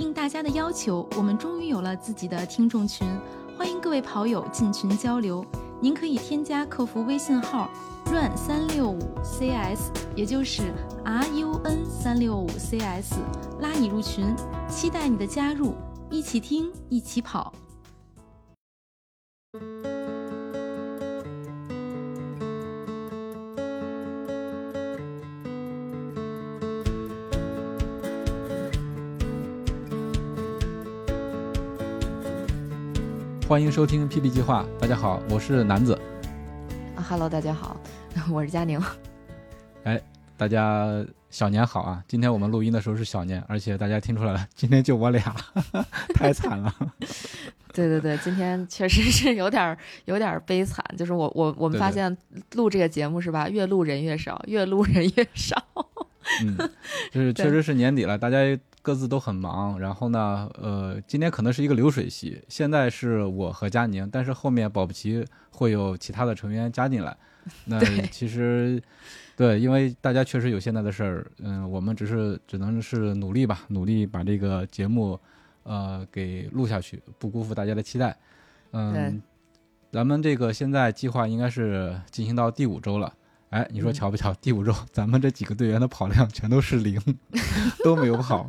应大家的要求，我们终于有了自己的听众群，欢迎各位跑友进群交流。您可以添加客服微信号 run 三六五 cs，也就是 r u n 三六五 cs，拉你入群，期待你的加入，一起听，一起跑。欢迎收听 PP 计划。大家好，我是南子。啊哈喽，大家好，我是佳宁。哎，大家小年好啊！今天我们录音的时候是小年，而且大家听出来了，今天就我俩，太惨了。对对对，今天确实是有点有点悲惨。就是我我我们发现录这个节目是吧，越录人越少，越录人越少。嗯，就是确实是年底了，大家。各自都很忙，然后呢，呃，今天可能是一个流水席，现在是我和佳宁，但是后面保不齐会有其他的成员加进来。那 其实，对，因为大家确实有现在的事儿，嗯，我们只是只能是努力吧，努力把这个节目，呃，给录下去，不辜负大家的期待。嗯，咱们这个现在计划应该是进行到第五周了。哎，你说巧不巧？第五周咱们这几个队员的跑量全都是零，都没有跑。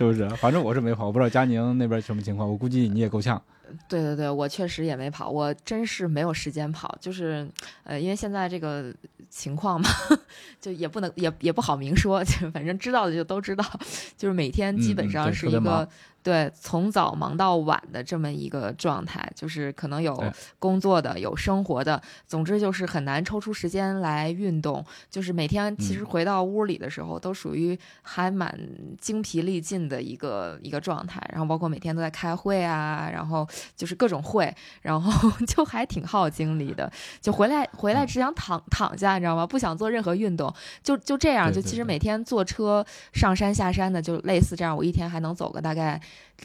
是不是？反正我是没跑，我不知道佳宁那边什么情况。我估计你也够呛。对对对，我确实也没跑，我真是没有时间跑。就是，呃，因为现在这个情况嘛，就也不能也也不好明说，就反正知道的就都知道。就是每天基本上是一个。对，从早忙到晚的这么一个状态，就是可能有工作的，有生活的，总之就是很难抽出时间来运动。就是每天其实回到屋里的时候，都属于还蛮精疲力尽的一个一个状态。然后包括每天都在开会啊，然后就是各种会，然后 就还挺耗精力的。就回来回来只想躺躺下，你知道吗？不想做任何运动，就就这样。就其实每天坐车上山下山的，就类似这样。我一天还能走个大概。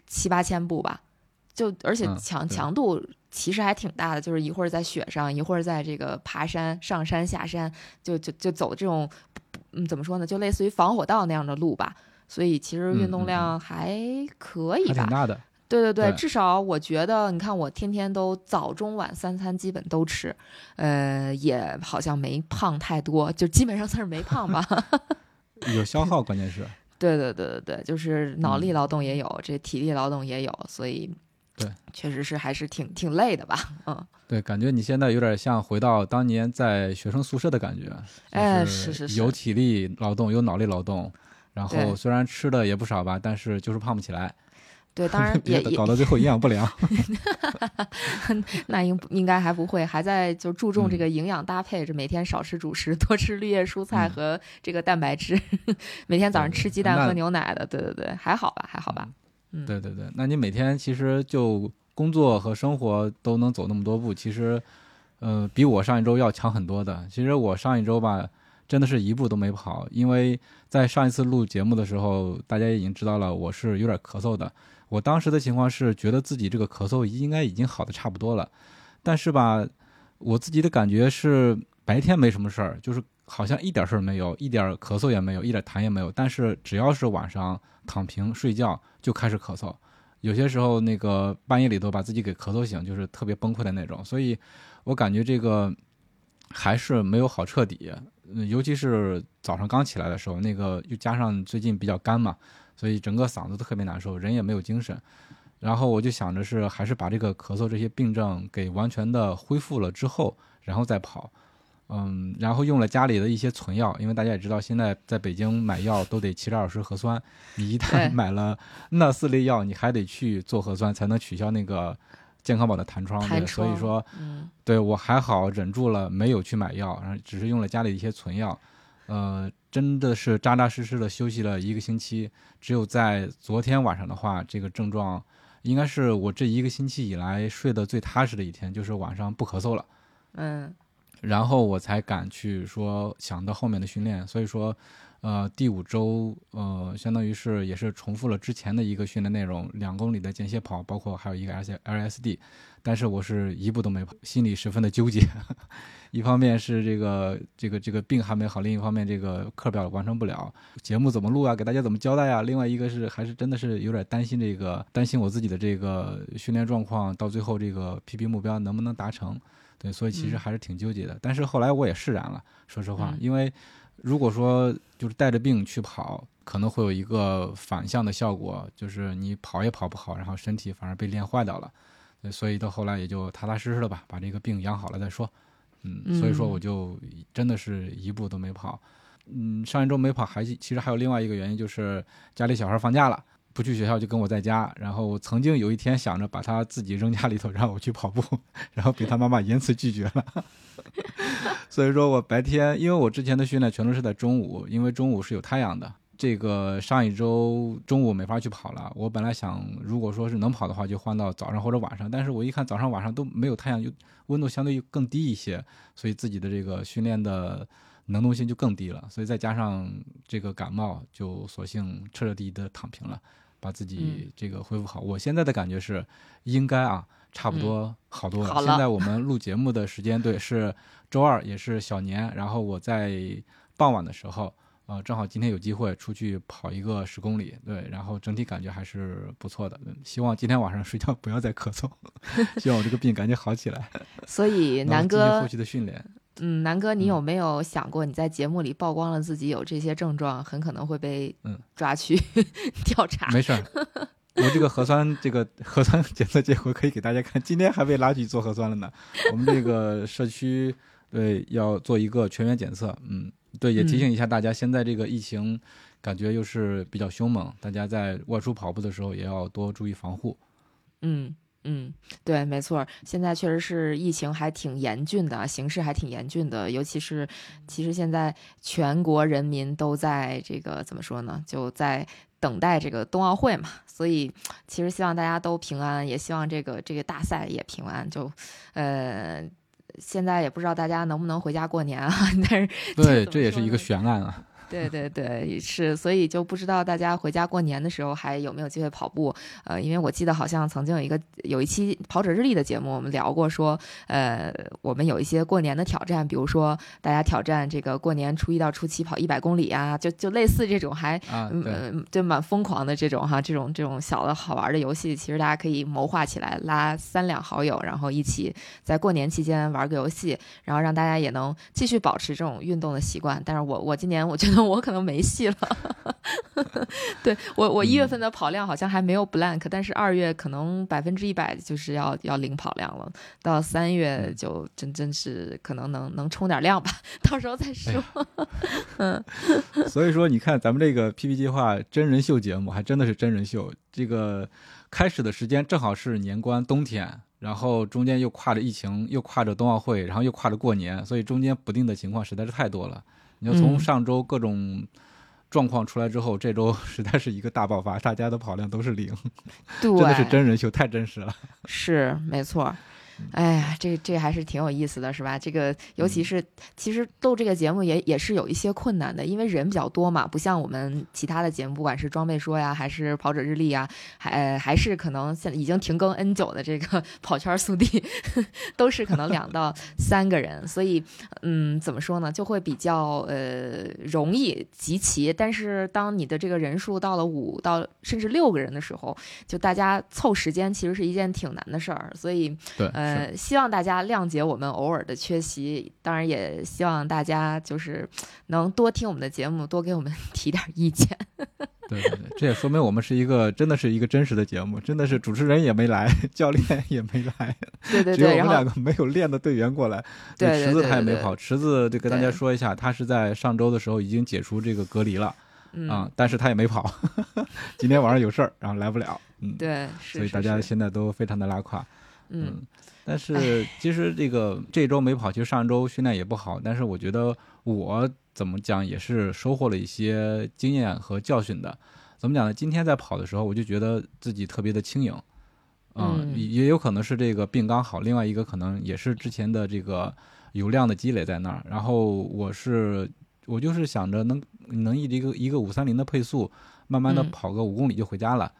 七八千步吧，就而且强强度其实还挺大的，就是一会儿在雪上，一会儿在这个爬山上山下山，就就就走这种，嗯，怎么说呢，就类似于防火道那样的路吧。所以其实运动量还可以吧，挺大的。对对对，至少我觉得，你看我天天都早中晚三餐基本都吃，呃，也好像没胖太多，就基本上算是没胖吧。有消耗，关键是。对对对对对，就是脑力劳动也有，这体力劳动也有，所以，对，确实是还是挺挺累的吧，嗯，对，感觉你现在有点像回到当年在学生宿舍的感觉，哎，是是是，有体力劳动，有脑力劳动，然后虽然吃的也不少吧，但是就是胖不起来。对，当然也搞到最后营养不良。那应应该还不会，还在就注重这个营养搭配，这每天少吃主食，多吃绿叶蔬菜和这个蛋白质。每天早上吃鸡蛋喝牛奶的，对对对，还好吧，还好吧。嗯，对对对，那你每天其实就工作和生活都能走那么多步，其实，呃，比我上一周要强很多的。其实我上一周吧，真的是一步都没跑，因为在上一次录节目的时候，大家已经知道了我是有点咳嗽的。我当时的情况是觉得自己这个咳嗽应该已经好的差不多了，但是吧，我自己的感觉是白天没什么事儿，就是好像一点事儿没有，一点咳嗽也没有，一点痰也没有。但是只要是晚上躺平睡觉就开始咳嗽，有些时候那个半夜里头把自己给咳嗽醒，就是特别崩溃的那种。所以我感觉这个还是没有好彻底，尤其是早上刚起来的时候，那个又加上最近比较干嘛。所以整个嗓子都特别难受，人也没有精神。然后我就想着是还是把这个咳嗽这些病症给完全的恢复了之后，然后再跑。嗯，然后用了家里的一些存药，因为大家也知道，现在在北京买药都得七十二小时核酸。你一旦买了那四类药，你还得去做核酸才能取消那个健康宝的弹窗。对，所以说，对我还好忍住了，没有去买药，然后只是用了家里的一些存药。呃。真的是扎扎实实的休息了一个星期，只有在昨天晚上的话，这个症状应该是我这一个星期以来睡得最踏实的一天，就是晚上不咳嗽了。嗯，然后我才敢去说想到后面的训练。所以说，呃，第五周呃，相当于是也是重复了之前的一个训练内容，两公里的间歇跑，包括还有一个 S LSD，但是我是一步都没跑，心里十分的纠结。一方面是这个这个这个病还没好，另一方面这个课表完成不了，节目怎么录啊？给大家怎么交代啊？另外一个是还是真的是有点担心这个，担心我自己的这个训练状况，到最后这个 PB 目标能不能达成？对，所以其实还是挺纠结的。但是后来我也释然了，说实话，因为。如果说就是带着病去跑，可能会有一个反向的效果，就是你跑也跑不好，然后身体反而被练坏掉了。所以到后来也就踏踏实实的吧，把这个病养好了再说。嗯，所以说我就真的是一步都没跑。嗯，上一周没跑，还其实还有另外一个原因，就是家里小孩放假了，不去学校就跟我在家。然后曾经有一天想着把他自己扔家里头让我去跑步，然后被他妈妈严词拒绝了。所以说我白天，因为我之前的训练全都是在中午，因为中午是有太阳的。这个上一周中午没法去跑了。我本来想，如果说是能跑的话，就换到早上或者晚上。但是我一看早上晚上都没有太阳，就温度相对更低一些，所以自己的这个训练的能动性就更低了。所以再加上这个感冒，就索性彻彻底底的躺平了，把自己这个恢复好。我现在的感觉是，应该啊。差不多好多了。现在我们录节目的时间对是周二，也是小年。然后我在傍晚的时候，呃，正好今天有机会出去跑一个十公里，对，然后整体感觉还是不错的。希望今天晚上睡觉不要再咳嗽，希望我这个病赶紧好起来。所以南哥后期的训练，嗯，南哥，你有没有想过你在节目里曝光了自己有这些症状，很可能会被嗯抓去 调查？没事儿。我这个核酸，这个核酸检测结果可以给大家看。今天还被拉去做核酸了呢。我们这个社区对要做一个全员检测，嗯，对，也提醒一下大家，现在这个疫情感觉又是比较凶猛，大家在外出跑步的时候也要多注意防护。嗯嗯，对，没错，现在确实是疫情还挺严峻的，形势还挺严峻的，尤其是其实现在全国人民都在这个怎么说呢？就在。等待这个冬奥会嘛，所以其实希望大家都平安，也希望这个这个大赛也平安。就，呃，现在也不知道大家能不能回家过年啊？但是对，这也是一个悬案啊。对对对，是，所以就不知道大家回家过年的时候还有没有机会跑步？呃，因为我记得好像曾经有一个有一期跑者日历的节目，我们聊过说，呃，我们有一些过年的挑战，比如说大家挑战这个过年初一到初七跑一百公里啊，就就类似这种还嗯就蛮疯狂的这种哈，这种这种小的好玩的游戏，其实大家可以谋划起来，拉三两好友，然后一起在过年期间玩个游戏，然后让大家也能继续保持这种运动的习惯。但是我我今年我觉得。我可能没戏了，对我我一月份的跑量好像还没有 blank，但是二月可能百分之一百就是要要零跑量了，到三月就真真是可能能能冲点量吧，到时候再说。嗯，所以说你看咱们这个 PP 计划真人秀节目还真的是真人秀，这个开始的时间正好是年关冬天，然后中间又跨着疫情，又跨着冬奥会，然后又跨着过年，所以中间不定的情况实在是太多了。你就从上周各种状况出来之后，这周 实在是一个大爆发，大家的跑量都是零，真的是真人秀，太真实了。是，没错。哎呀，这这还是挺有意思的，是吧？这个尤其是其实录这个节目也也是有一些困难的，因为人比较多嘛，不像我们其他的节目，不管是装备说呀，还是跑者日历呀，还还是可能现已经停更 N 久的这个 跑圈速递，都是可能两到三个人，所以嗯，怎么说呢，就会比较呃容易集齐。但是当你的这个人数到了五到甚至六个人的时候，就大家凑时间其实是一件挺难的事儿，所以对。呃，希望大家谅解我们偶尔的缺席，当然也希望大家就是能多听我们的节目，多给我们 提点意见。对对对，这也说明我们是一个真的是一个真实的节目，真的是主持人也没来，教练也没来，对对对，只有我们两个没有练的队员过来。对池子他也没跑，池子就跟大家说一下，他是在上周的时候已经解除这个隔离了啊，但是他也没跑，今天晚上有事儿，然后来不了。嗯，对，所以大家现在都非常的拉胯。嗯。但是 其实这个这周没跑，其实上周训练也不好。但是我觉得我怎么讲也是收获了一些经验和教训的。怎么讲呢？今天在跑的时候，我就觉得自己特别的轻盈。嗯，也有可能是这个病刚好，另外一个可能也是之前的这个有量的积累在那儿。然后我是我就是想着能能以一个一个五三零的配速，慢慢的嗯跑个五公里就回家了。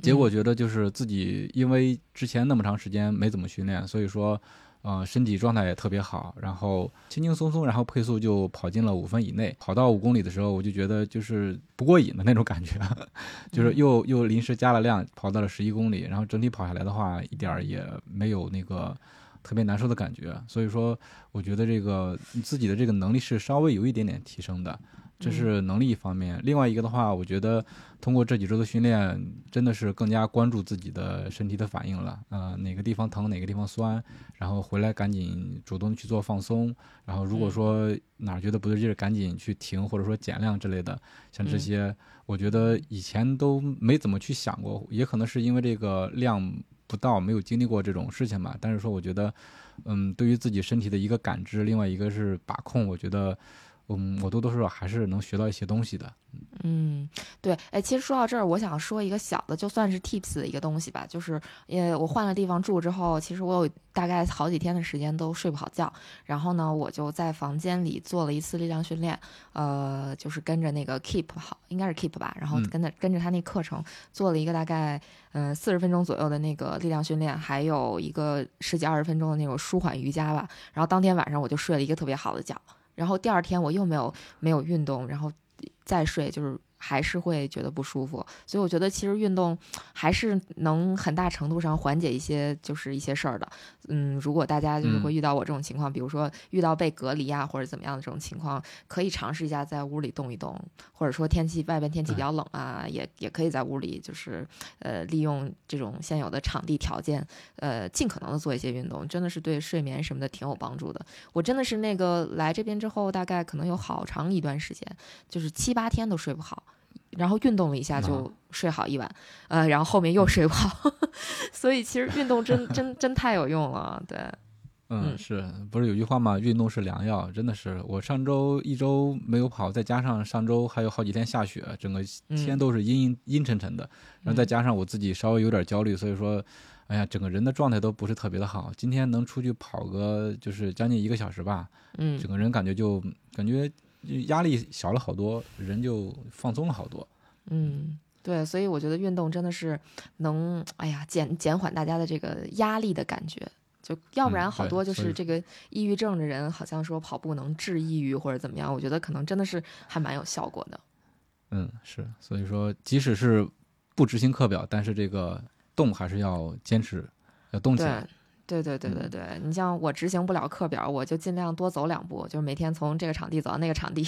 结果觉得就是自己因为之前那么长时间没怎么训练，所以说，呃，身体状态也特别好，然后轻轻松松，然后配速就跑进了五分以内。跑到五公里的时候，我就觉得就是不过瘾的那种感觉，就是又又临时加了量，跑到了十一公里，然后整体跑下来的话，一点儿也没有那个特别难受的感觉。所以说，我觉得这个自己的这个能力是稍微有一点点提升的。这是能力一方面，另外一个的话，我觉得通过这几周的训练，真的是更加关注自己的身体的反应了。呃，哪个地方疼，哪个地方酸，然后回来赶紧主动去做放松。然后如果说哪儿觉得不对劲儿，赶紧去停，或者说减量之类的。像这些，我觉得以前都没怎么去想过，也可能是因为这个量不到，没有经历过这种事情吧。但是说，我觉得，嗯，对于自己身体的一个感知，另外一个是把控，我觉得。嗯，我多多少少还是能学到一些东西的。嗯，对，哎，其实说到这儿，我想说一个小的，就算是 tips 的一个东西吧，就是，呃，我换了地方住之后，其实我有大概好几天的时间都睡不好觉，然后呢，我就在房间里做了一次力量训练，呃，就是跟着那个 Keep 好，应该是 Keep 吧，然后嗯跟着、跟着他那课程做了一个大概，嗯，四十分钟左右的那个力量训练，还有一个十几二十分钟的那种舒缓瑜伽吧，然后当天晚上我就睡了一个特别好的觉。然后第二天我又没有没有运动，然后再睡就是还是会觉得不舒服，所以我觉得其实运动还是能很大程度上缓解一些就是一些事儿的。嗯，如果大家就是会遇到我这种情况，比如说遇到被隔离啊或者怎么样的这种情况，可以尝试一下在屋里动一动，或者说天气外边天气比较冷啊，也也可以在屋里就是呃利用这种现有的场地条件，呃尽可能的做一些运动，真的是对睡眠什么的挺有帮助的。我真的是那个来这边之后，大概可能有好长一段时间，就是七八天都睡不好，然后运动了一下就睡好一晚，呃，然后后面又睡不好，所以其实运动真真真太有用了，对，嗯，嗯是不是有句话嘛？运动是良药，真的是。我上周一周没有跑，再加上上周还有好几天下雪，整个天嗯都是阴阴阴沉沉的，然后再加上我自己稍微有点焦虑，所以说，哎呀，整个人的状态都不是特别的好。今天能出去跑个就是将近一个小时吧，嗯整个人感觉就感觉就压力小了好多，人就放松了好多。嗯。对，所以我觉得运动真的是能，哎呀，减减缓大家的这个压力的感觉。就要不嗯然好多就是这个抑郁症的人，好像说跑步能治抑郁或者怎么样，我觉得可能真的是还蛮有效果的。嗯，是，所以说即使是不执行课表，但是这个动还是要坚持，要动起来对。，对对对对嗯，你像我执行不了课表，我就尽量多走两步，就是每天从这个场地走到那个场地。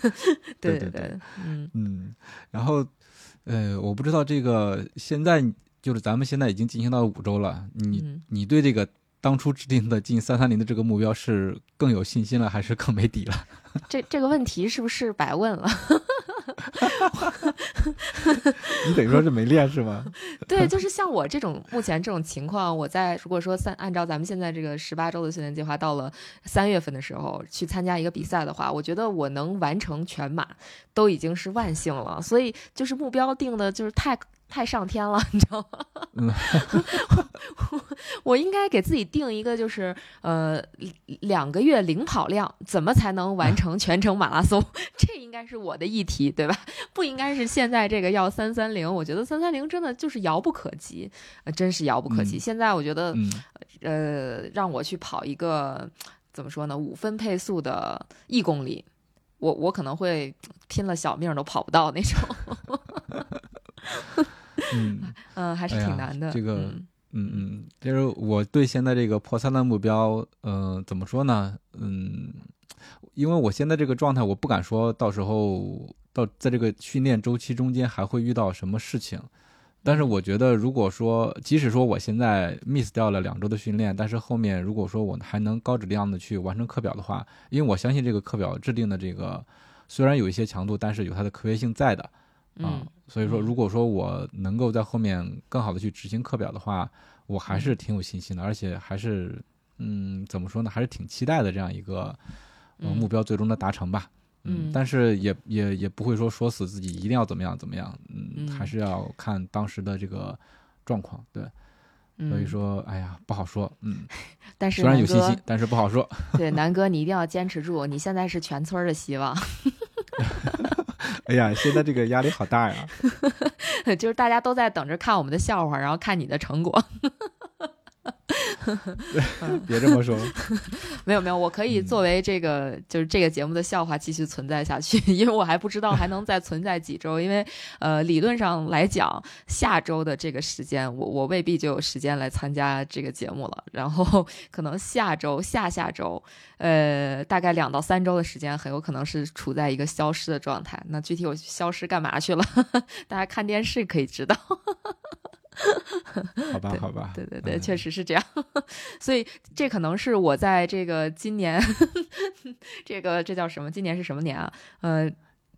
对对对对，嗯嗯，然后，呃，我不知道这个现在就是咱们现在已经进行到五周了，你、嗯你对这个当初制定的进三三零的这个目标是更有信心了，还是更没底了？这这个问题是不是白问了？你等于说是没练是吗？对，就是像我这种目前这种情况，我在如果说三按照咱们现在这个十八周的训练计划，到了三月份的时候去参加一个比赛的话，我觉得我能完成全马都已经是万幸了。所以就是目标定的就是太太上天了，你知道吗？嗯 我应该给自己定一个就是呃两个月零跑量，怎么才能完成全程马拉松？这应该是我的议题，对吧？不应该是现在这个要三三零，我觉得三三零真的就是遥不可及，呃、真是遥不可及。嗯现在我觉得，嗯呃，让我去跑一个怎么说呢，五分配速的一公里，我我可能会拼了小命都跑不到那种，嗯嗯、还是挺难的。这个嗯嗯嗯，就是我对现在这个破三的目标，嗯、怎么说呢？嗯，因为我现在这个状态，我不敢说到时候到在这个训练周期中间还会遇到什么事情。但是我觉得，如果说即使说我现在 miss 掉了两周的训练，但是后面如果说我还能高质量的去完成课表的话，因为我相信这个课表制定的这个虽然有一些强度，但是有它的科学性在的。啊嗯，所以说，嗯如果说我能够在后面更好的去执行课表的话，我还是挺有信心的，而且还是，嗯，怎么说呢，还是挺期待的这样一个、呃、嗯目标最终的达成吧。嗯但是也也也不会说说死自己一定要怎么样怎么样，嗯，嗯还是要看当时的这个状况。对，所以说，哎呀，不好说。嗯，但是虽然有信，，心但是不好说。对南哥，你一定要坚持住，你现在是全村的希望，哎呀，现在这个压力好大呀。就是大家都在等着看我们的笑话，然后看你的成果。别这么说。没有没有，我可以嗯作为这个、就是这个节目的笑话继续存在下去，因为我还不知道还能再存在几周，因为呃理论上来讲，下周的这个时间我我未必就有时间来参加这个节目了，然后可能下周下下周，呃大概两到三周的时间，很有可能是处在一个消失的状态。那具体我消失干嘛去了，大家看电视可以知道。好吧，好吧。对对对，嗯确实是这样，所以这可能是我在这个今年，这个这叫什么？今年是什么年啊？呃，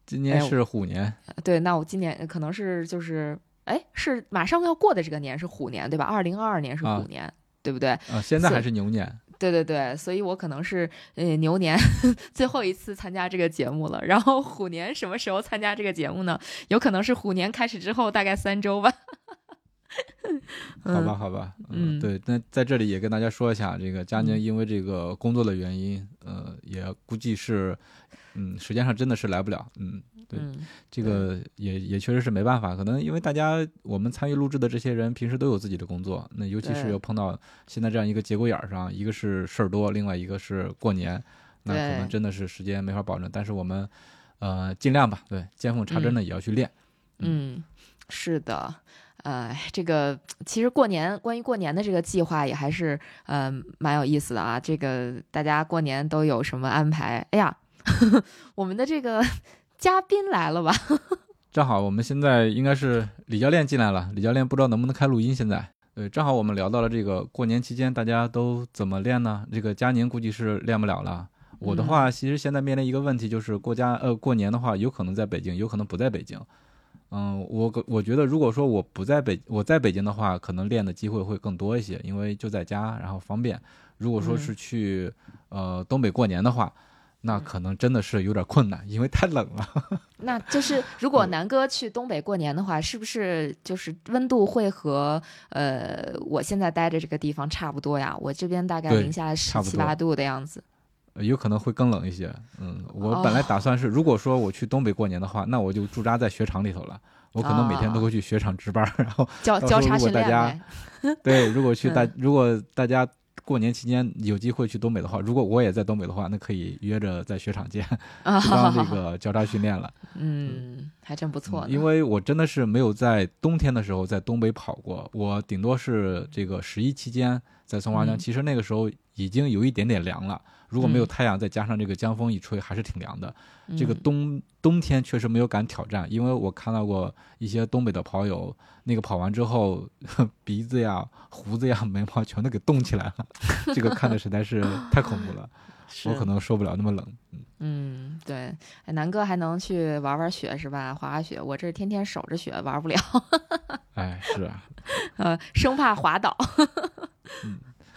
今年哎是虎年，对，那我今年可能是就是，哎，是马上要过的这个年是虎年，对吧？二零二二年是啊虎年，对不对？啊，现在还是牛年。对对对，所以我可能是呃牛年 最后一次参加这个节目了。然后虎年什么时候参加这个节目呢？有可能是虎年开始之后大概三周吧。好吧，好吧，嗯对，那在这里也跟大家说一下，这个佳宁嗯。因为这个工作的原因，呃，也估计是，嗯，时间上真的是来不了，嗯，对嗯这个也也确实是没办法，可能因为大家我们参与录制的这些人平时都有自己的工作，那尤其是对。又碰到现在这样一个节骨眼儿上，一个是事儿多，另外一个是过年，那可能真的是时间没法保证，但是我们呃尽量吧，对，见缝插针的也要去练，嗯，是的，呃，这个其实过年关于过年的这个计划也还是呃蛮有意思的啊。这个大家过年都有什么安排？哎呀，我们的这个嘉宾来了吧？正好我们现在应该是李教练进来了，李教练不知道能不能开录音。现在，对，正好我们聊到了这个过年期间大家都怎么练呢？这个佳宁估计是练不了了。我的话，其实现在面临一个问题，就是过家呃过年的话，有可能在北京，有可能不在北京。嗯，我可我觉得如果说我不在北我在北京的话，可能练的机会会更多一些，因为就在家，然后方便。如果说是去、呃东北过年的话，那可能真的是有点困难，因为太冷了。那就是如果南哥去东北过年的话，是不是就是温度会和呃我现在待着这个地方差不多呀？我这边大概零下十七八度的样子。呃有可能会更冷一些。嗯，我哦本来打算是，如果说我去东北过年的话，那我就驻扎在雪场里头了。我可能每天都会去雪场值班儿，然后交交叉训练呗。对，如果去大嗯如果大家过年期间有机会去东北的话，如果我也在东北的话，那可以约着在雪场见，当这 个交叉训练了。嗯，还真不错。嗯因为我真的是没有在冬天的时候在东北跑过，我顶多是这个十一期间在松花江，嗯其实那个时候已经有一点点凉了。如果没有嗯太阳，再加上这个江风一吹，还是挺凉的。这个嗯冬冬天确实没有敢挑战，因为我看到过一些东北的跑友，那个跑完之后 鼻子呀、胡子呀、眉毛全都给冻起来了，这个看的实在是太恐怖了，我可能受不了那么冷。嗯嗯，对，哎南哥还能去玩玩雪是吧？滑滑雪，我这天天守着雪，玩不了，哎，是啊，呃，生怕滑倒。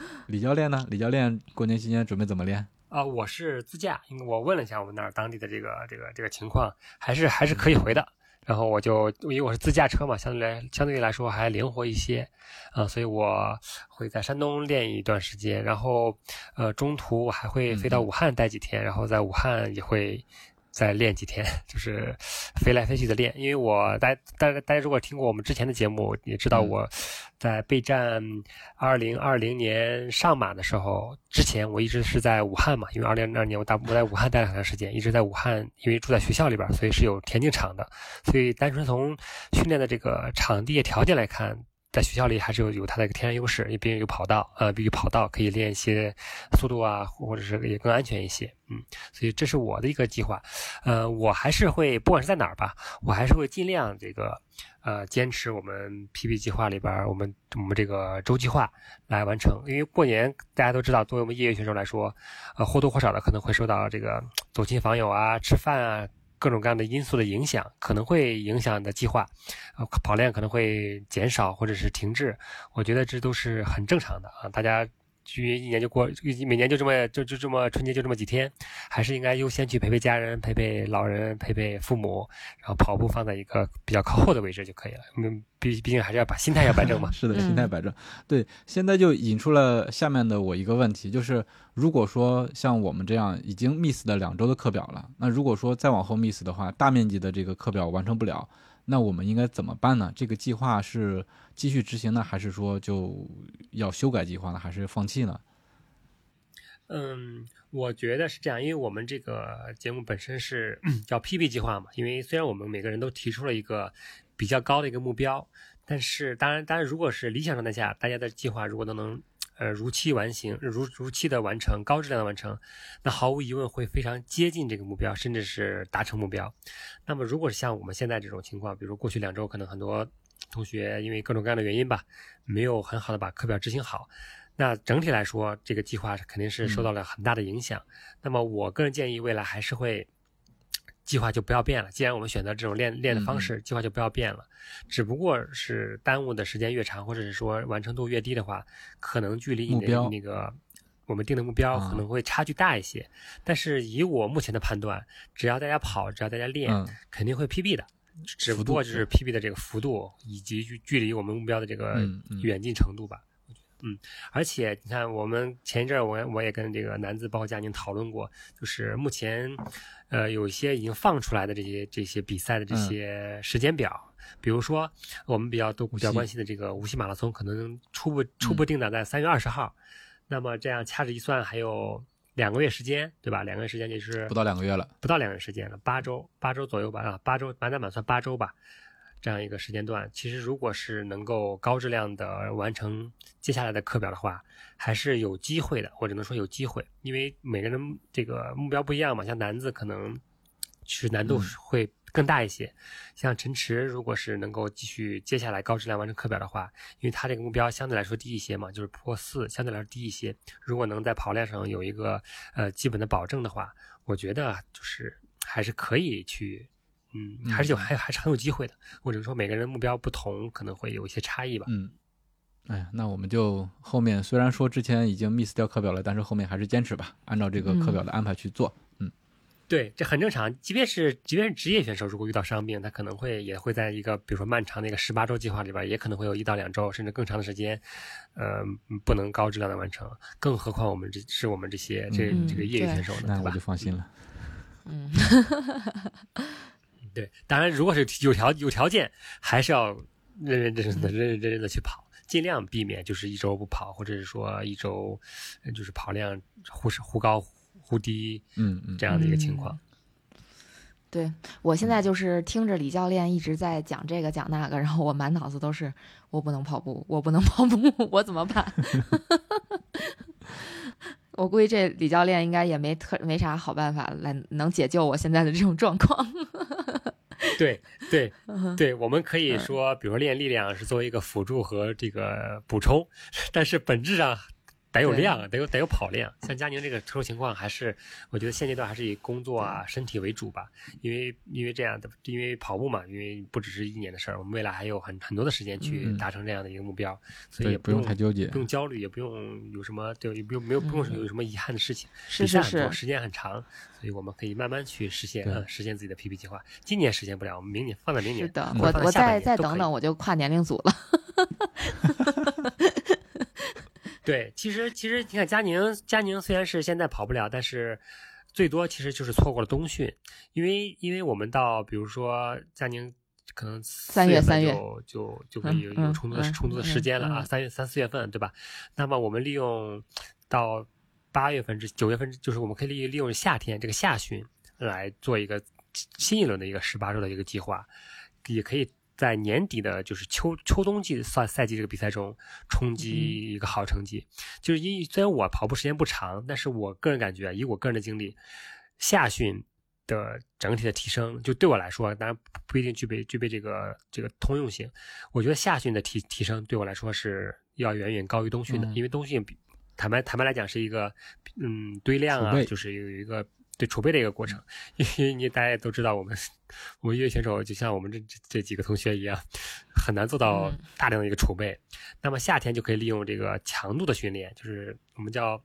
李教练呢？李教练过年期间准备怎么练？啊、我是自驾，因为我问了一下我们那儿当地的这个这个这个情况，还是还是可以回的。然后我就因为我是自驾车嘛，相对来相对来说还灵活一些，啊、所以我会在山东练一段时间，然后呃中途我还会飞到嗯武汉待几天，然后在武汉也会再练几天，就是飞来飞去的练。因为我大大家大家如果听过我们之前的节目，也知道嗯我在备战二零二零年上马的时候，之前我一直是在武汉嘛，因为二零二二年我大我在武汉待了很长时间，一直在武汉，因为住在学校里边，所以是有田径场的，所以单纯从训练的这个场地条件来看。在学校里还是有有它的一个天然优势，因为毕竟有跑道，呃，比如跑道可以练一些速度啊，或者是也更安全一些，嗯，所以这是我的一个计划，呃，我还是会不管是在哪儿吧，我还是会尽量这个呃坚持我们 PP 计划里边我们我们这个周计划来完成，因为过年大家都知道，作为我们业余选手来说，呃或多或少的可能会受到这个走亲访友啊、吃饭啊。各种各样的因素的影响，可能会影响你的计划，呃，跑量可能会减少或者是停滞，我觉得这都是很正常的啊。大家因为一年就过，每年就这么就就这么春节就这么几天，还是应该优先去陪陪家人、陪陪老人、陪陪父母，然后跑步放在一个比较靠后的位置就可以了。嗯，毕毕竟还是要把心态要摆正嘛。是的，嗯心态摆正。对，现在就引出了下面的我一个问题，就是如果说像我们这样已经 miss 的两周的课表了，那如果说再往后 miss 的话，大面积的这个课表完成不了，那我们应该怎么办呢？这个计划是继续执行呢，还是说就要修改计划呢，还是放弃呢？嗯，我觉得是这样，因为我们这个节目本身是 叫 PB 计划嘛，因为虽然我们每个人都提出了一个比较高的一个目标，但是当然，当然，如果是理想状态下，大家的计划如果都能呃如期完形，如如期的完成，高质量的完成，那毫无疑问会非常接近这个目标，甚至是达成目标。那么，如果是像我们现在这种情况，比如过去两周可能很多同学因为各种各样的原因吧，没有很好的把课表执行好。那整体来说，这个计划肯定是受到了很大的影响。那么，我个人建议，未来还是会计划就不要变了。既然我们选择这种练练的方式，计划就不要变了。只不过是耽误的时间越长，或者是说完成度越低的话，可能距离你的那个我们定的目标啊可能会差距大一些。但是以我目前的判断，只要大家跑，只要大家练，嗯肯定会 PB 的。只不过就是 PB 的这个幅度以及距距离我们目标的这个远近程度吧。嗯，而且你看，我们前一阵儿我我也跟这个男子包括佳宁讨论过，就是目前，呃，有一些已经放出来的这些这些比赛的这些时间表，比如说我们比较都比较关心的这个无锡马拉松，可能初步初步定档在三月二十号，那么这样掐指一算，还有两个月时间，对吧？两个月时间就是不到两个月了，不到两个月时间了，八周八周左右吧，啊，八周满打满算八周吧，这样一个时间段。其实如果是能够高质量的完成接下来的课表的话，还是有机会的。我只能说有机会，因为每个人这个目标不一样嘛。像男子可能其实难度嗯会更大一些，像陈池如果是能够继续接下来高质量完成课表的话，因为他这个目标相对来说低一些嘛，就是破四，相对来说低一些。如果能在跑量上有一个呃基本的保证的话，我觉得就是还是可以去，嗯，还是有嗯还还是很有机会的。或者说每个人目标不同，可能会有一些差异吧。嗯。哎呀，那我们就后面虽然说之前已经 miss 掉课表了，但是后面还是坚持吧，按照这个课表的安排去做。嗯对，这很正常。即便是即便是职业选手，如果遇到伤病，他可能会也会在一个比如说漫长的一个十八周计划里边，也可能会有一到两周甚至更长的时间，呃，不能高质量的完成。更何况我们这是我们这些这嗯这个业余选手呢，对吧那我就？放心了。嗯，对，当然如果是有条有条件，还是要认认真真的、认认真真的去跑，尽量避免就是一周不跑，或者是说一周呃就是跑量忽是忽高忽低嗯嗯，这样的一个情况。对我现在就是听着李教练一直在讲这个讲那个，然后我满脑子都是我不能跑步，我不能跑步，我怎么办？我估计这李教练应该也没特没啥好办法来能解救我现在的这种状况。对对嗯对，我们可以说，比如说练力量是作为一个辅助和这个补充，但是本质上得有对量，得有得有跑量。像佳宁这个特殊情况，还是我觉得现阶段还是以工作啊、身体为主吧，因为因为这样的，因为跑步嘛，因为不只是一年的事儿，我们未来还有很很多的时间去嗯达成这样的一个目标，所以，也不用太纠结不。用焦虑，也不用有什么对，也不用没有不用嗯有什么遗憾的事情。是是是，时间很长，所以我们可以慢慢去实现，对嗯，实现自己的 PP 计划。今年实现不了，我们明年放在明年。是的，嗯我我再再等等，我就跨年龄组了。对，其实其实你看佳宁，佳宁虽然是现在跑不了，但是最多其实就是错过了冬训，因为因为我们到比如说佳宁可能三月4三月就就就可以有嗯有充足的嗯充足的时间了啊，嗯三月三四月份对吧？那么我们利用到八月份至九月份，就是我们可以利利用夏天这个夏训来做一个新一轮的一个十八周的一个计划，也可以在年底的就是秋秋冬季赛赛季这个比赛中冲击一个好成绩。就是因虽然我跑步时间不长，但是我个人感觉啊，以我个人的经历，夏训的整体的提升，就对我来说，当然不一定具备具备这个这个通用性。我觉得夏训的提提升对我来说是要远远高于冬训的，嗯因为冬训比坦白坦白来讲是一个嗯堆量啊，就是有一个对储备的一个过程，因为你大家也都知道，我们我们业余选手就像我们这这这几个同学一样，很难做到嗯大量的一个储备。那么夏天就可以利用这个强度的训练，就是我们叫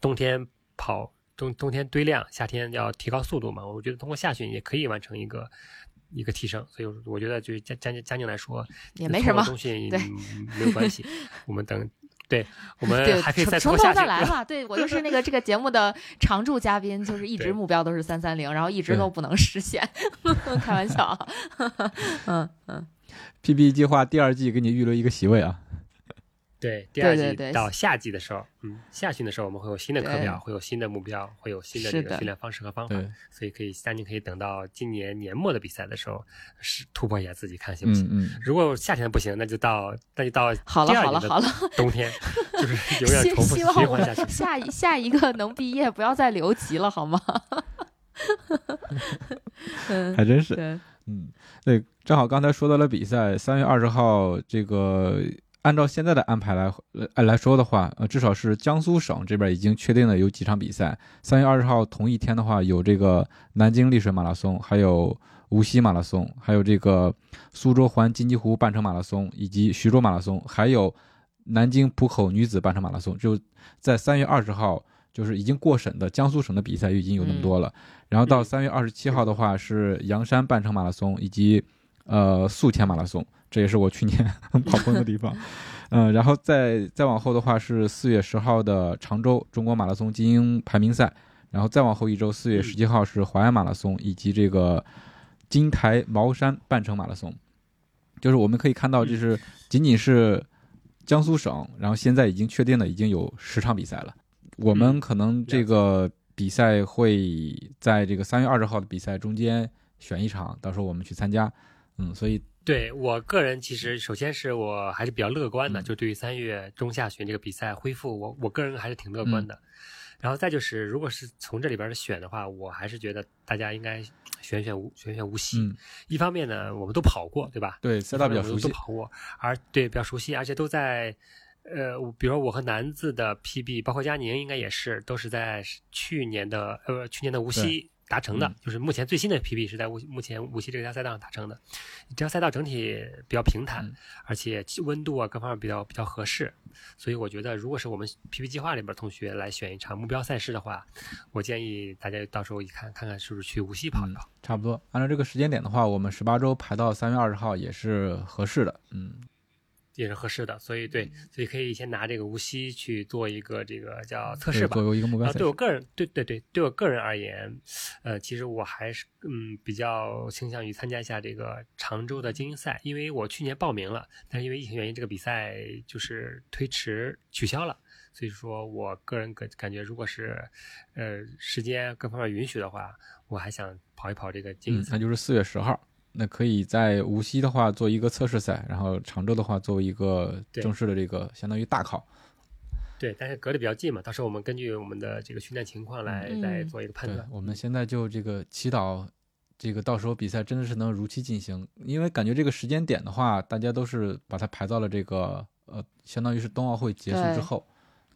冬天跑冬冬天堆量，夏天要提高速度嘛。我觉得通过夏训也可以完成一个一个提升，所以我觉得对江江江宁来说也没什么。中训对嗯没有关系，我们等。对，我们还可以再从从头。再来嘛。对我就是那个这个节目的常驻嘉宾，就 是一直目标都是三三零，然后一直都不能实现，开玩笑啊。嗯嗯，，P P 计划第二季给你预留一个席位啊。对，第二季到夏季的时候，嗯，夏训的时候我们会有新的课表，会有新的目标，会有新的这个训练方式和方法，所以可以佳宁可以等到今年年末的比赛的时候，是突破一下自己，看行不行。嗯嗯，如果夏天不行，那就到那就到好了好了好了，冬天，就是 有点重复下去。下一下一个能毕业，不要再留级了，好吗？嗯，还真是。嗯，对，正好刚才说到了比赛，三月二十号，这个按照现在的安排来呃来说的话，呃，至少是江苏省这边已经确定了有几场比赛。三月二十号同一天的话，有这个南京丽水马拉松，还有无锡马拉松，还有这个苏州环金鸡湖半程马拉松，以及徐州马拉松，还有南京浦口女子半程马拉松。就在三月二十号，就是已经过审的江苏省的比赛已经有那么多了。然后到嗯三月二十七号的话是阳山半程马拉松以及呃宿迁马拉松，这也是我去年 跑崩的地方。嗯、然后再再往后的话是四月十号的常州中国马拉松精英排名赛，然后再往后一周四月十七号是淮安马拉松以及这个金台茅山半程马拉松。就是我们可以看到，就是仅仅是江苏省，然后现在已经确定的已经有十场比赛了。我们可能这个比赛会在这个三月二十号的比赛中间选一场，到时候我们去参加。嗯，所以对我个人，其实首先是我还是比较乐观的，嗯就对于三月中下旬这个比赛恢复，我我个人还是挺乐观的。然后再就是，如果是从这里边选的话，我还是觉得大家应该选选无选选无锡。嗯，一方面呢，我们都跑过，对吧？对赛道比较熟悉都，跑过，而对比较熟悉，而且都在。呃，比如我和南子的 PB，包括佳宁应该也是，都是在去年的呃去年的无锡达成的，嗯就是目前最新的 PB 是在无目前无锡这条赛道上达成的。这条赛道整体比较平坦，嗯而且温度啊各方面比较比较合适，所以我觉得如果是我们 PB 计划里边同学来选一场目标赛事的话，我建议大家到时候一看看看是不是去无锡跑一嗯跑。差不多。按照这个时间点的话，我们十八周排到三月二十号也是合适的。嗯，也是合适的，所以对，所以可以先拿这个无锡去做一个这个叫测试吧，对作为一个目标。对我个人，对对对，对我个人而言，呃，其实我还是嗯比较倾向于参加一下这个常州的精英赛，因为我去年报名了，但是因为疫情原因，这个比赛就是推迟取消了。所以说我个人感感觉，如果是呃时间各方面允许的话，我还想跑一跑这个精英嗯，赛。那就是四月十号。那可以在无锡的话做一个测试赛，然后常州的话作为一个正式的这个相当于大考。对，但是隔得比较近嘛，到时候我们根据我们的这个训练情况来、嗯来做一个判断，。我们现在就这个祈祷，这个到时候比赛真的是能如期进行，因为感觉这个时间点的话，大家都是把它排到了这个呃，相当于是冬奥会结束之对后，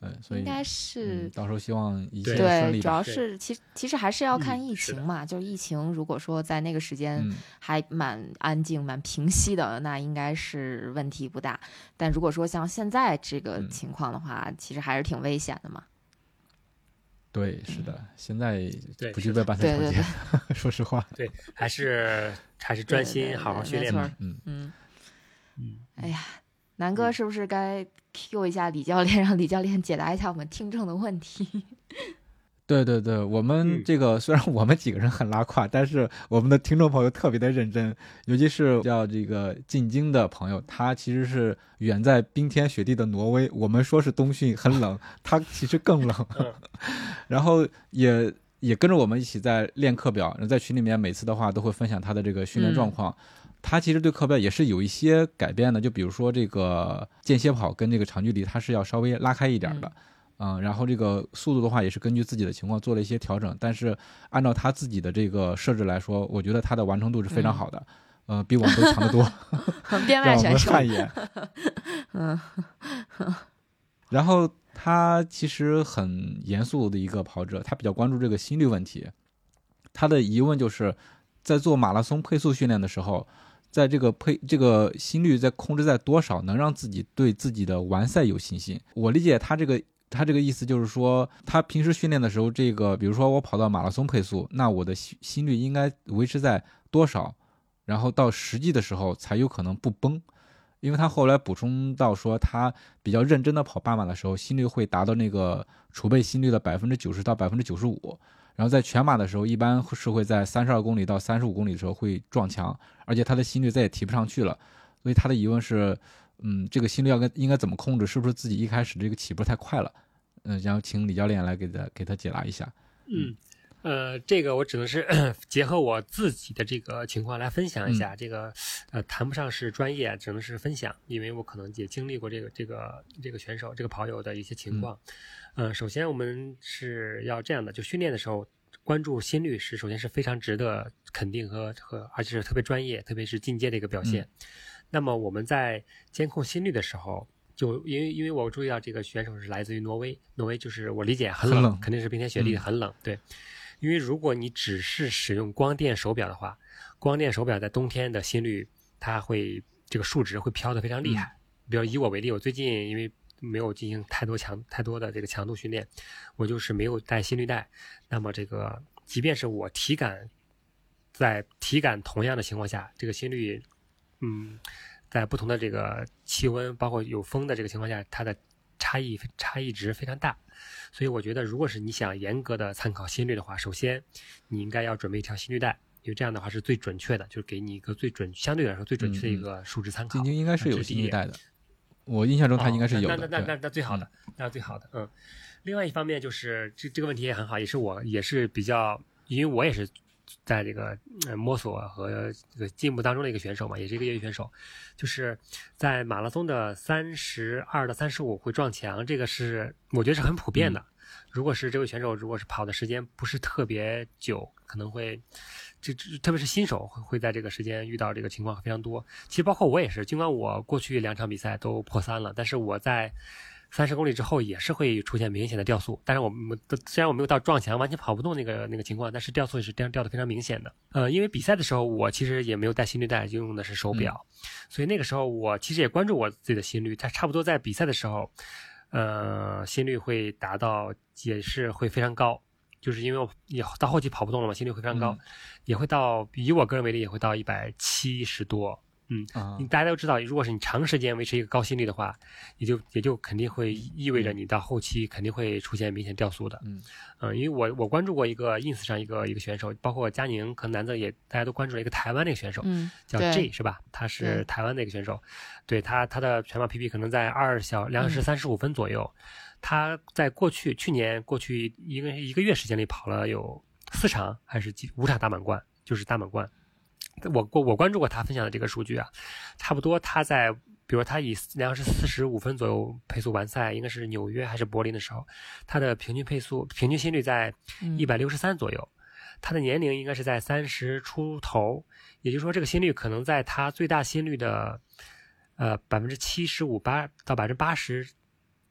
对，所以应该嗯是，到时候希望一切对对，顺利吧。主要是其其实还是要看疫情嘛，就是疫情如果说在那个时间嗯，还蛮安静、蛮平息的，那应该是问题不大。但如果说像现在这个嗯情况的话，其实还是挺危险的嘛。对，是的，现在不具备半赛对对条件，说实话，对，还是还是专对对心好好对没错训练吧。嗯，嗯，嗯，哎呀，南哥嗯是不是该 Q 一下李教练，让李教练解答一下我们听众的问题？对对对，我们嗯这个 虽然我们几个人很拉胯，但是我们的听众朋友特别的认真，尤其是叫这个进京的朋友，他其实是远在冰天雪地的挪威，我们说是冬训很冷，他其实更冷，嗯然后也也跟着我们一起在练课表，然后在群里面每次的话都会分享他的这个训练状况。他其实对课表也是有一些改变的，就比如说这个间歇跑跟这个长距离，它是要稍微拉开一点的。嗯，然后这个速度的话，也是根据自己的情况做了一些调整，但是按照他自己的这个设置来说，我觉得他的完成度是非常好的，呃，比我们都强得多，边让我们外选手，汗颜。嗯，然后他其实很严肃的一个跑者，他比较关注这个心率问题。他的疑问就是在做马拉松配速训练的时候，在这个配这个心率在控制在多少，能让自己对自己的完赛有信心。我理解他这个他这个意思就是说，他平时训练的时候，这个比如说我跑到马拉松配速，那我的心心率应该维持在多少，然后到实际的时候才有可能不崩。因为他后来补充到说，他比较认真的跑半马的时候，心率会达到那个储备心率的百分之九十到百分之九十五，然后在全马的时候，一般是会在三十二公里到三十五公里的时候会撞墙，而且他的心率再也提不上去了，所以他的疑问是，嗯，这个心率要跟应该怎么控制？是不是自己一开始这个起步太快了？嗯，然后请李教练来给他给他解答一下。嗯。呃，这个我只能是 结合我自己的这个情况来分享一下。这个呃，谈不上是专业，只能是分享，因为我可能也经历过这个这个这个选手、这个跑友的一些情况。嗯，首先我们是要这样的，就训练的时候关注心率是首先是非常值得肯定和和，而且是特别专业，特别是进阶的一个表现。那么我们在监控心率的时候，就因为因为我注意到这个选手是来自于挪威，挪威就是我理解很冷，肯定是冰天雪地，很冷，对。因为如果你只是使用光电手表的话，光电手表在冬天的心率，它会这个数值会飘得非常厉害。比如以我为例，我最近因为没有进行太多强太多的这个强度训练，我就是没有带心率带。那么这个即便是我体感在体感同样的情况下，这个心率，嗯，在不同的这个气温，包括有风的这个情况下，它的差异差异值非常大。所以我觉得，如果是你想严格的参考心率的话，首先你应该要准备一条心率带，因为这样的话是最准确的，就是给你一个最准相对来说最准确的一个数值参考。晶晶应该是有心率带的，我印象中它应该是有的。那那那那那最好的，那是最好的。嗯，另外一方面就是这这个问题也很好，也是我也是比较，因为我也是。在这个摸索和这个进步当中的一个选手嘛，也是一个业余选手，就是在马拉松的三十二到三十五会撞墙，这个是我觉得是很普遍的。如果是这位选手，如果是跑的时间不是特别久，可能会这特别是新手会会在这个时间遇到这个情况非常多。其实包括我也是，尽管我过去两场比赛都破三了，但是我在。三十公里之后也是会出现明显的掉速，但是我们虽然我没有到撞墙完全跑不动那个那个情况，但是掉速也是掉掉的非常明显的。呃，因为比赛的时候我其实也没有带心率带，就用的是手表，所以那个时候我其实也关注我自己的心率，它差不多在比赛的时候，呃，心率会达到也是会非常高，就是因为我也到后期跑不动了嘛，心率会非常高，也会到以我个人为例也会到一百七十多。嗯，你大家都知道，如果是你长时间维持一个高心率的话，也就也就肯定会意味着你到后期肯定会出现明显掉速的。嗯，嗯，因为我我关注过一个 ins 上一个一个选手，包括佳宁可能男的也大家都关注了一个台湾那个选手，嗯，叫 J 是吧？他是台湾的一个选手，对他他的全马 PB 可能在二小两小时三十五分左右，他在过去去年过去一个一个月时间里跑了有四场还是几五场大满贯，就是大满贯。我我我关注过他分享的这个数据啊，差不多他在，比如他以两小时四十五分左右配速完赛，应该是纽约还是柏林的时候，他的平均配速、平均心率在一百六十三左右，他的年龄应该是在三十出头，也就是说这个心率可能在他最大心率的，呃百分之七十五八到百分之八十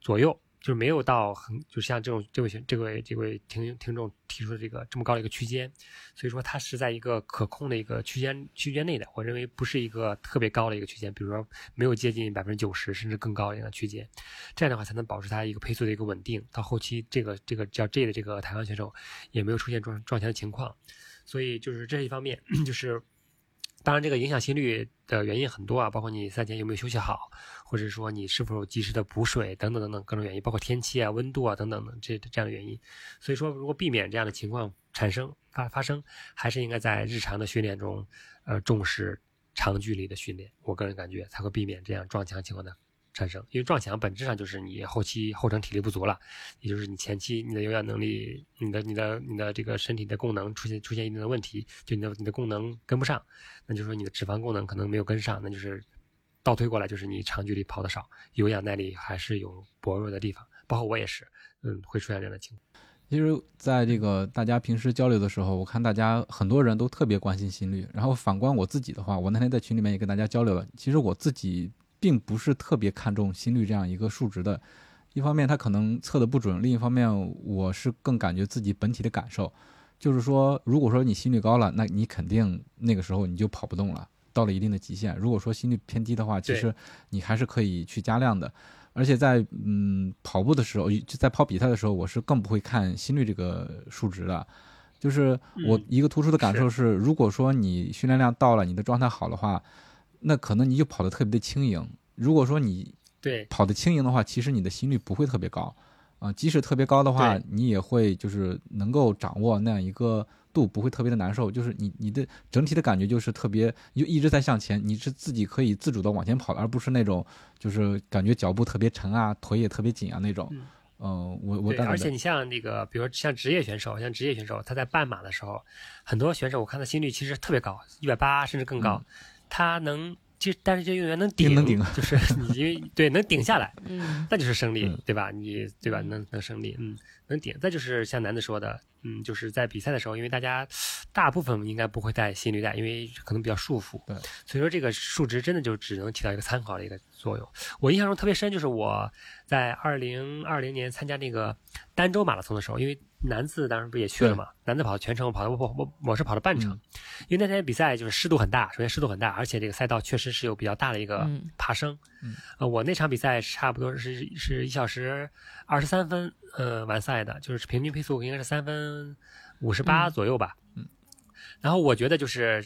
左右。就是没有到很，就像这种这位这位这位听听众提出的这个这么高的一个区间，所以说它是在一个可控的一个区间区间内的。我认为不是一个特别高的一个区间，比如说没有接近百分之九十甚至更高的一个区间，这样的话才能保持它一个配速的一个稳定。到后期这个这个叫 J 的这个台湾选手也没有出现撞撞墙的情况，所以就是这一方面 就是。当然，这个影响心率的原因很多啊，包括你赛前有没有休息好，或者说你是否及时的补水等等等等各种原因，包括天气啊、温度啊等等等这这样的原因。所以说，如果避免这样的情况产生发发生，还是应该在日常的训练中，呃，重视长距离的训练。我个人感觉才会避免这样撞墙情况的。产生，因为撞墙本质上就是你后期后程体力不足了，也就是你前期你的有氧能力、你的、你的、你的这个身体的功能出现出现一定的问题，就你的你的功能跟不上，那就是说你的脂肪功能可能没有跟上，那就是倒推过来就是你长距离跑的少，有氧耐力还是有薄弱的地方，包括我也是，嗯，会出现这样的情况。其实，在这个大家平时交流的时候，我看大家很多人都特别关心心率，然后反观我自己的话，我那天在群里面也跟大家交流了，其实我自己。并不是特别看重心率这样一个数值的，一方面它可能测的不准，另一方面我是更感觉自己本体的感受，就是说，如果说你心率高了，那你肯定那个时候你就跑不动了，到了一定的极限。如果说心率偏低的话，其实你还是可以去加量的。而且在嗯跑步的时候，就在跑比赛的时候，我是更不会看心率这个数值的。就是我一个突出的感受是，如果说你训练量到了，你的状态好的话，那可能你就跑得特别的轻盈。如果说你对跑得轻盈的话，其实你的心率不会特别高，啊，即使特别高的话，你也会就是能够掌握那样一个度，不会特别的难受。就是你你的整体的感觉就是特别，就一直在向前，你是自己可以自主的往前跑的，而不是那种就是感觉脚步特别沉啊，腿也特别紧啊那种。嗯，我我而且你像那个，比如说像职业选手，像职业选手，他在半马的时候，很多选手我看他心率其实特别高，一百八甚至更高，他能。就，但是这运动员能顶，能顶，就是你因为对能顶下来，嗯，那就是胜利，对吧？你对吧？能能胜利，嗯，能顶。再就是像男子说的，嗯，就是在比赛的时候，因为大家大部分应该不会带心率带，因为可能比较束缚，对，所以说这个数值真的就只能起到一个参考的一个作用。我印象中特别深，就是我在二零二零年参加那个儋州马拉松的时候，因为。男子当时不也去了嘛？男子跑全程，跑的我我我是跑了半程，因为那天比赛就是湿度很大，首先湿度很大，而且这个赛道确实是有比较大的一个爬升。呃，我那场比赛差不多是是一小时二十三分呃完赛的，就是平均配速应该是三分五十八左右吧。嗯，然后我觉得就是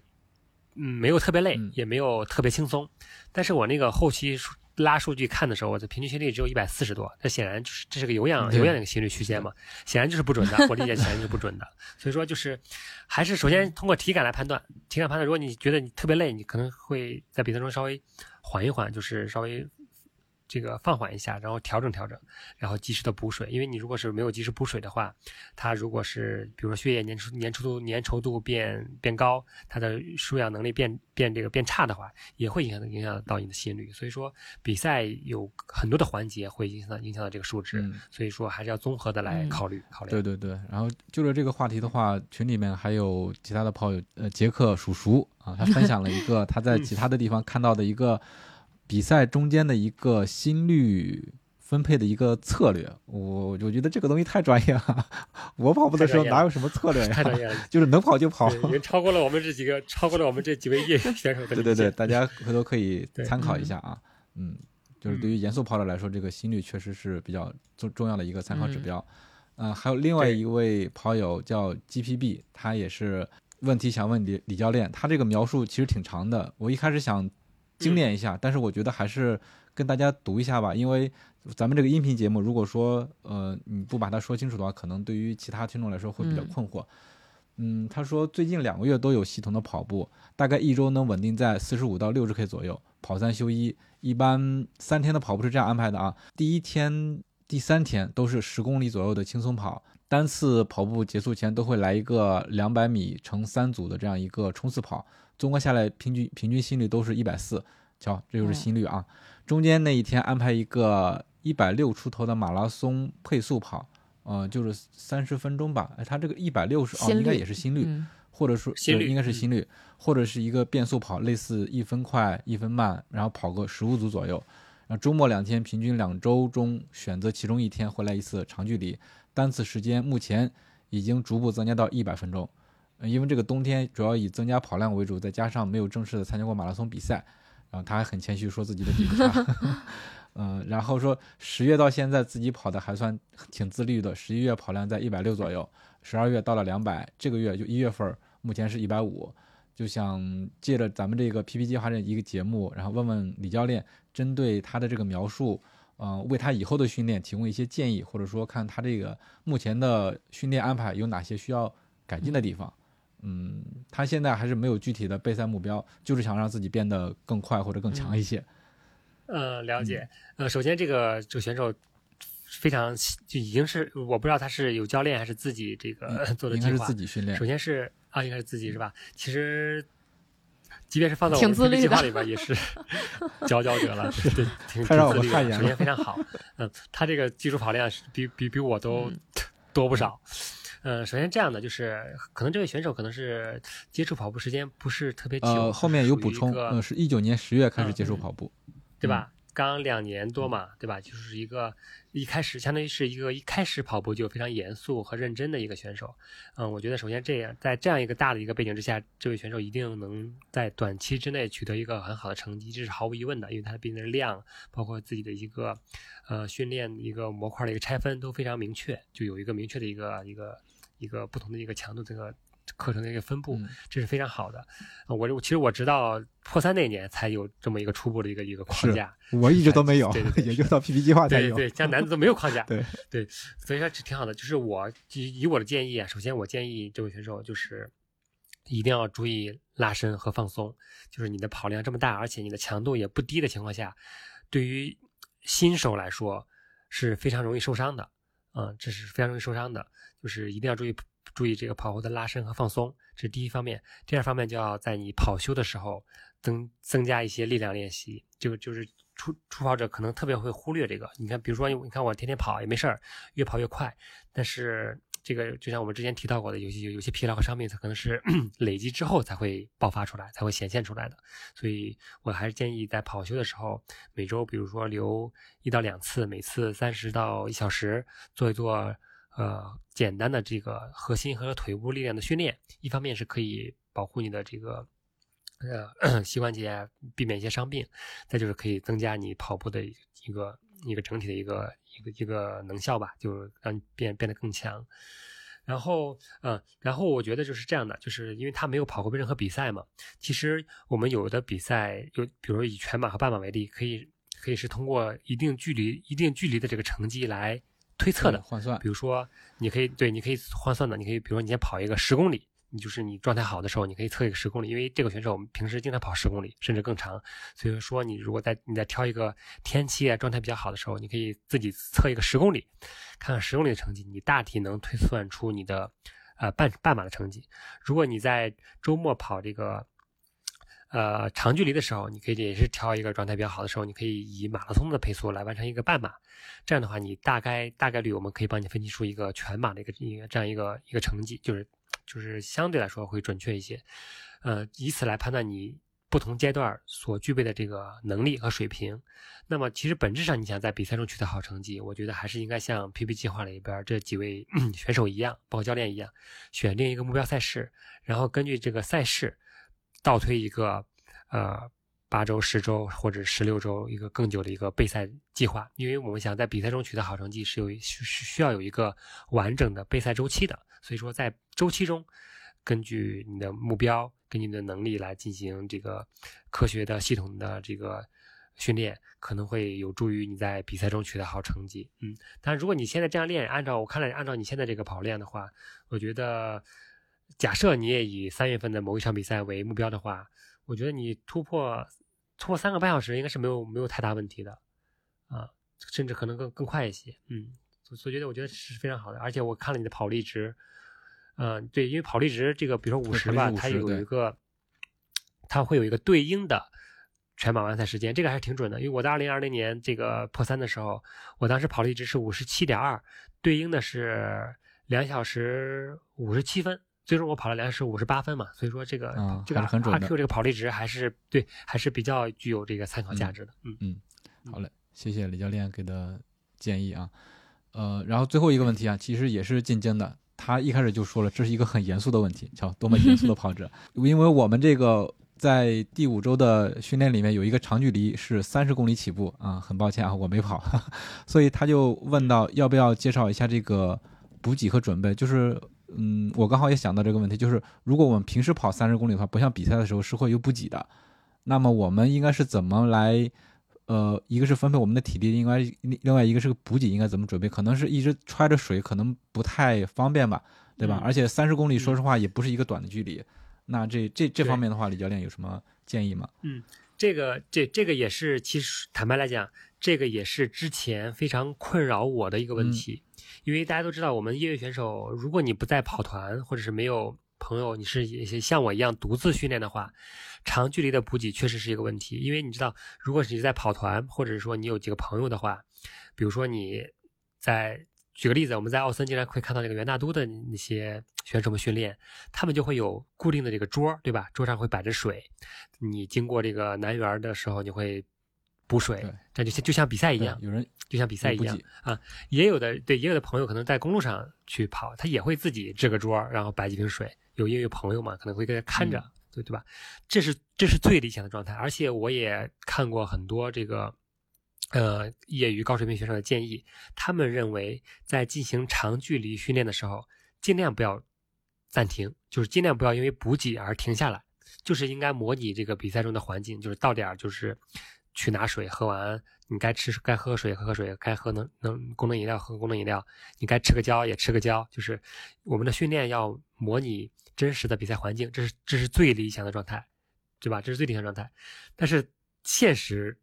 嗯没有特别累，也没有特别轻松，但是我那个后期。拉数据看的时候，我的平均心率只有一百四十多，这显然就是这是个有氧有氧的一个心率区间嘛，显然就是不准的，我理解显然就是不准的。所以说就是还是首先通过体感来判断，体感判断，如果你觉得你特别累，你可能会在比赛中稍微缓一缓，就是稍微。这个放缓一下，然后调整调整，然后及时的补水。因为你如果是没有及时补水的话，它如果是比如说血液粘稠粘稠度粘稠度变变高，它的输氧能力变变这个变差的话，也会影响影响到你的心率。所以说比赛有很多的环节会影响到影响到这个数值，所以说还是要综合的来考虑考虑。对对对，然后就着这个话题的话，群里面还有其他的朋友，呃，杰克叔叔啊，他分享了一个他在其他的地方看到的一个。比赛中间的一个心率分配的一个策略，我我觉得这个东西太专业了。我跑步的时候哪有什么策略呀？太专业了，就是能跑就跑。已经超过了我们这几个，超过了我们这几位业余选手的。对对对，大家回头可以参考一下啊。嗯，就是对于严肃跑者来说，这个心率确实是比较重重要的一个参考指标。嗯，还有另外一位跑友叫 GPB，他也是问题想问李李教练，他这个描述其实挺长的。我一开始想。精炼一下，但是我觉得还是跟大家读一下吧，因为咱们这个音频节目，如果说呃你不把它说清楚的话，可能对于其他听众来说会比较困惑。嗯，他说最近两个月都有系统的跑步，大概一周能稳定在四十五到六十 K 左右，跑三休一，一般三天的跑步是这样安排的啊，第一天、第三天都是十公里左右的轻松跑，单次跑步结束前都会来一个两百米乘三组的这样一个冲刺跑。综合下来，平均平均心率都是一百四，瞧，这就是心率啊。中间那一天安排一个一百六出头的马拉松配速跑，呃，就是三十分钟吧。哎，他这个一百六十哦，应该也是心率，或者说心率应该是心率，或者是一个变速跑，类似一分快一分慢，然后跑个十五组左右。然后周末两天，平均两周中选择其中一天回来一次长距离，单次时间目前已经逐步增加到一百分钟。因为这个冬天主要以增加跑量为主，再加上没有正式的参加过马拉松比赛，然后他还很谦虚说自己的比不上，嗯，然后说十月到现在自己跑的还算挺自律的，十一月跑量在一百六左右，十二月到了两百，这个月就一月份目前是一百五，就想借着咱们这个 PP 计划的一个节目，然后问问李教练，针对他的这个描述，嗯，为他以后的训练提供一些建议，或者说看他这个目前的训练安排有哪些需要改进的地方。嗯，他现在还是没有具体的备赛目标，就是想让自己变得更快或者更强一些。呃，了解。呃，首先这个这个选手非常就已经是我不知道他是有教练还是自己这个做的计划。应该是自己训练。首先是啊，应该是自己是吧？其实即便是放在我们自律计划里边，也是 佼佼者了，对，挺太让我自律的。首先非常好，嗯，他这个基础跑量是比比比我都多不少。呃，首先这样的就是，可能这位选手可能是接触跑步时间不是特别久。呃，后面有补充，呃，是一九年十月开始接触跑步，对吧？刚两年多嘛，对吧？就是一个一开始相当于是一个一开始跑步就非常严肃和认真的一个选手。嗯，我觉得首先这样，在这样一个大的一个背景之下，这位选手一定能在短期之内取得一个很好的成绩，这是毫无疑问的，因为他毕竟是量，包括自己的一个呃训练一个模块的一个拆分都非常明确，就有一个明确的一个一个一个不同的一个强度这个。课程的一个分布，嗯这是非常好的。啊我其实我直到破三那年才有这么一个初步的一个一个框架，我一直都没有对对，对 也就到 PP 计划才有。对对，像男子都没有框架，对对，所以说挺好的。就是我以以我的建议啊，首先我建议这位选手就是一定要注意拉伸和放松。就是你的跑量这么大，而且你的强度也不低的情况下，对于新手来说是非常容易受伤的。嗯，这是非常容易受伤的，就是一定要注意注意这个跑后的拉伸和放松，这是第一方面。第二方面就要在你跑休的时候增增加一些力量练习，就就是初初跑者可能特别会忽略这个。你看，比如说你看我天天跑也没事儿，越跑越快，但是这个就像我们之前提到过的，有些有些疲劳和伤病，它可能是 累积之后才会爆发出来，才会显现出来的。所以我还是建议在跑休的时候，每周比如说留一到两次，每次三十到一小时，做一做呃简单的这个核心和腿部力量的训练。一方面是可以保护你的这个呃 膝关节，避免一些伤病；再就是可以增加你跑步的一个一个整体的一个一个一个能效吧，就让你变变得更强。然后，嗯，然后我觉得就是这样的，就是因为他没有跑过任何比赛嘛。其实我们有的比赛，有比如以全马和半马为例，可以可以是通过一定距离、一定距离的这个成绩来推测的。换算比如说，你可以对，你可以换算的，你可以，比如说你先跑一个十公里，你就是你状态好的时候，你可以测一个十公里，因为这个选手我们平时经常跑十公里，甚至更长。所以说，你如果在你在挑一个天气啊状态比较好的时候，你可以自己测一个十公里，看看十公里的成绩，你大体能推算出你的呃半半马的成绩。如果你在周末跑这个呃长距离的时候，你可以也是挑一个状态比较好的时候，你可以以马拉松的配速来完成一个半马。这样的话，你大概大概率我们可以帮你分析出一个全马的一个一个这样一个一个成绩，就是就是相对来说会准确一些，呃，以此来判断你不同阶段所具备的这个能力和水平。那么，其实本质上你想在比赛中取得好成绩，我觉得还是应该像 PP 计划里边这几位 选手一样，包括教练一样，选定一个目标赛事，然后根据这个赛事倒推一个呃。八周、十周或者十六周一个更久的一个备赛计划，因为我们想在比赛中取得好成绩，是有需需要有一个完整的备赛周期的。所以说，在周期中，根据你的目标，根据你的能力来进行这个科学的、系统的这个训练，可能会有助于你在比赛中取得好成绩。嗯，但如果你现在这样练，按照我看来，按照你现在这个跑练的话，我觉得，假设你也以三月份的某一场比赛为目标的话，我觉得你突破。突破三个半小时应该是没有没有太大问题的，啊，甚至可能更更快一些，嗯，所以觉得我觉得是非常好的，而且我看了你的跑力值，嗯，对，因为跑力值这个，比如说五十吧，它有一个，它会有一个对应的全马完赛时间，这个还是挺准的，因为我在二零二零年这个破三的时候，我当时跑力值是五十七点二，对应的是两小时五十七分。最终我跑了两小时五十八分嘛，所以说这个、嗯、这个很准 RQ 这个跑力值还是对，还是比较具有这个参考价值的。嗯嗯，好嘞，谢谢李教练给的建议啊。呃，然后最后一个问题啊，其实也是进京的，他一开始就说了，这是一个很严肃的问题，瞧多么严肃的跑者，因为我们这个在第五周的训练里面有一个长距离是三十公里起步啊，很抱歉啊，我没跑，所以他就问到要不要介绍一下这个补给和准备，就是。嗯，我刚好也想到这个问题，就是如果我们平时跑三十公里的话，不像比赛的时候是会有补给的，那么我们应该是怎么来？呃，一个是分配我们的体力，应该另外一个是补给应该怎么准备？可能是一直揣着水，可能不太方便吧，对吧？嗯、而且三十公里，说实话也不是一个短的距离。那这这这方面的话，李教练有什么建议吗？嗯，这个这这个也是，其实坦白来讲，这个也是之前非常困扰我的一个问题。嗯因为大家都知道，我们业余选手，如果你不在跑团，或者是没有朋友，你是像我一样独自训练的话，长距离的补给确实是一个问题。因为你知道，如果你在跑团，或者是说你有几个朋友的话，比如说你在举个例子，我们在奥森经常会看到那个元大都的那些选手们训练，他们就会有固定的这个桌，对吧？桌上会摆着水，你经过这个南园的时候，你会。补水，这就像就像比赛一样，有人就像比赛一样啊。也有的对，也有的朋友可能在公路上去跑，他也会自己支个桌，然后摆几瓶水。有因为有朋友嘛，可能会跟他看着，嗯对对吧？这是这是最理想的状态。而且我也看过很多这个。呃，业余高水平选手的建议，他们认为在进行长距离训练的时候，尽量不要暂停，就是尽量不要因为补给而停下来，就是应该模拟这个比赛中的环境，就是到点儿就是去拿水，喝完你该吃该喝水喝喝水，该喝能能功能饮料喝功能饮料，你该吃个胶也吃个胶，就是我们的训练要模拟真实的比赛环境，这是这是最理想的状态，对吧？这是最理想状态，但是现实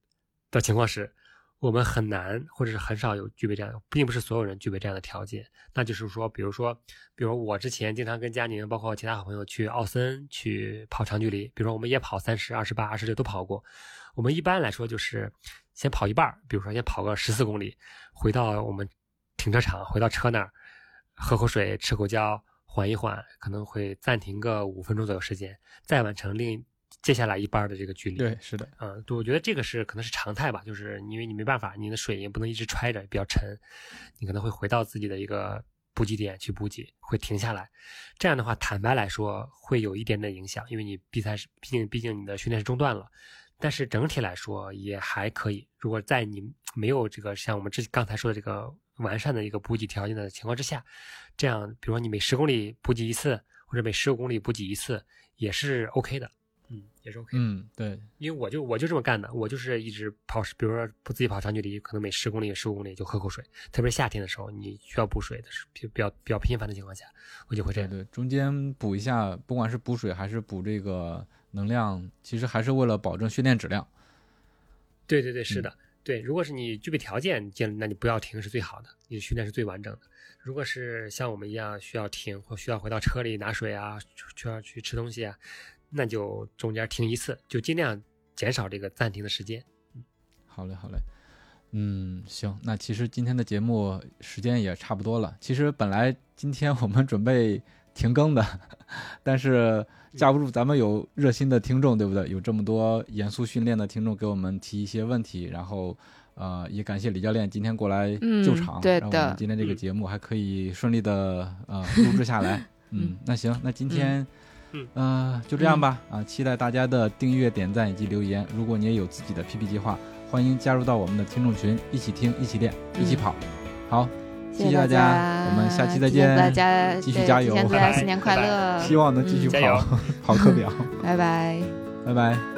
的情况是。我们很难，或者是很少有具备这样，并不是所有人具备这样的条件。那就是说，比如说，比如我之前经常跟佳宁，包括其他好朋友去奥森去跑长距离，比如说我们也跑三十、二十八、二十六都跑过。我们一般来说就是先跑一半儿，比如说先跑个十四公里，回到我们停车场，回到车那儿喝口水，吃口胶，缓一缓，可能会暂停个五分钟左右时间，再完成另接下来一半的这个距离。对，是的，嗯，对，我觉得这个是可能是常态吧，就是因为你没办法，你的水也不能一直揣着，比较沉，你可能会回到自己的一个补给点去补给，会停下来。这样的话，坦白来说会有一点点影响，因为你比赛是，毕竟毕竟你的训练是中断了，但是整体来说也还可以。如果在你没有这个像我们之刚才说的这个完善的一个补给条件的情况之下，这样，比如说你每十公里补给一次，或者每十五公里补给一次，也是 OK 的。嗯，也是 OK 的。嗯，对，因为我就我就这么干的，我就是一直跑，比如说不自己跑长距离，可能每十公里、十五公里就喝口水，特别是夏天的时候，你需要补水的是比比较比较频繁的情况下，我就会这样。对对，中间补一下，不管是补水还是补这个能量，其实还是为了保证训练质量。对对对，是的，对。如果是你具备条件，建那你不要停是最好的，你的训练是最完整的。如果是像我们一样需要停或需要回到车里拿水啊，需要去吃东西啊，那就中间停一次，就尽量减少这个暂停的时间。好嘞，好嘞。嗯，行，那其实今天的节目时间也差不多了。其实本来今天我们准备停更的，但是架不住咱们有热心的听众，对不对？有这么多严肃训练的听众给我们提一些问题，然后呃，也感谢李教练今天过来嗯救场，对的让我们今天这个节目还可以顺利的呃录制下来。嗯，那行，那今天。嗯呃，就这样吧。啊，期待大家的订阅、点赞以及留言。如果你也有自己的 PP 计划，欢迎加入到我们的听众群，一起听，一起练，一起跑。好，谢谢大家，我们下期再见大见。家继续加油大家新年快乐，希望能继续 跑跑课表。拜拜。拜拜。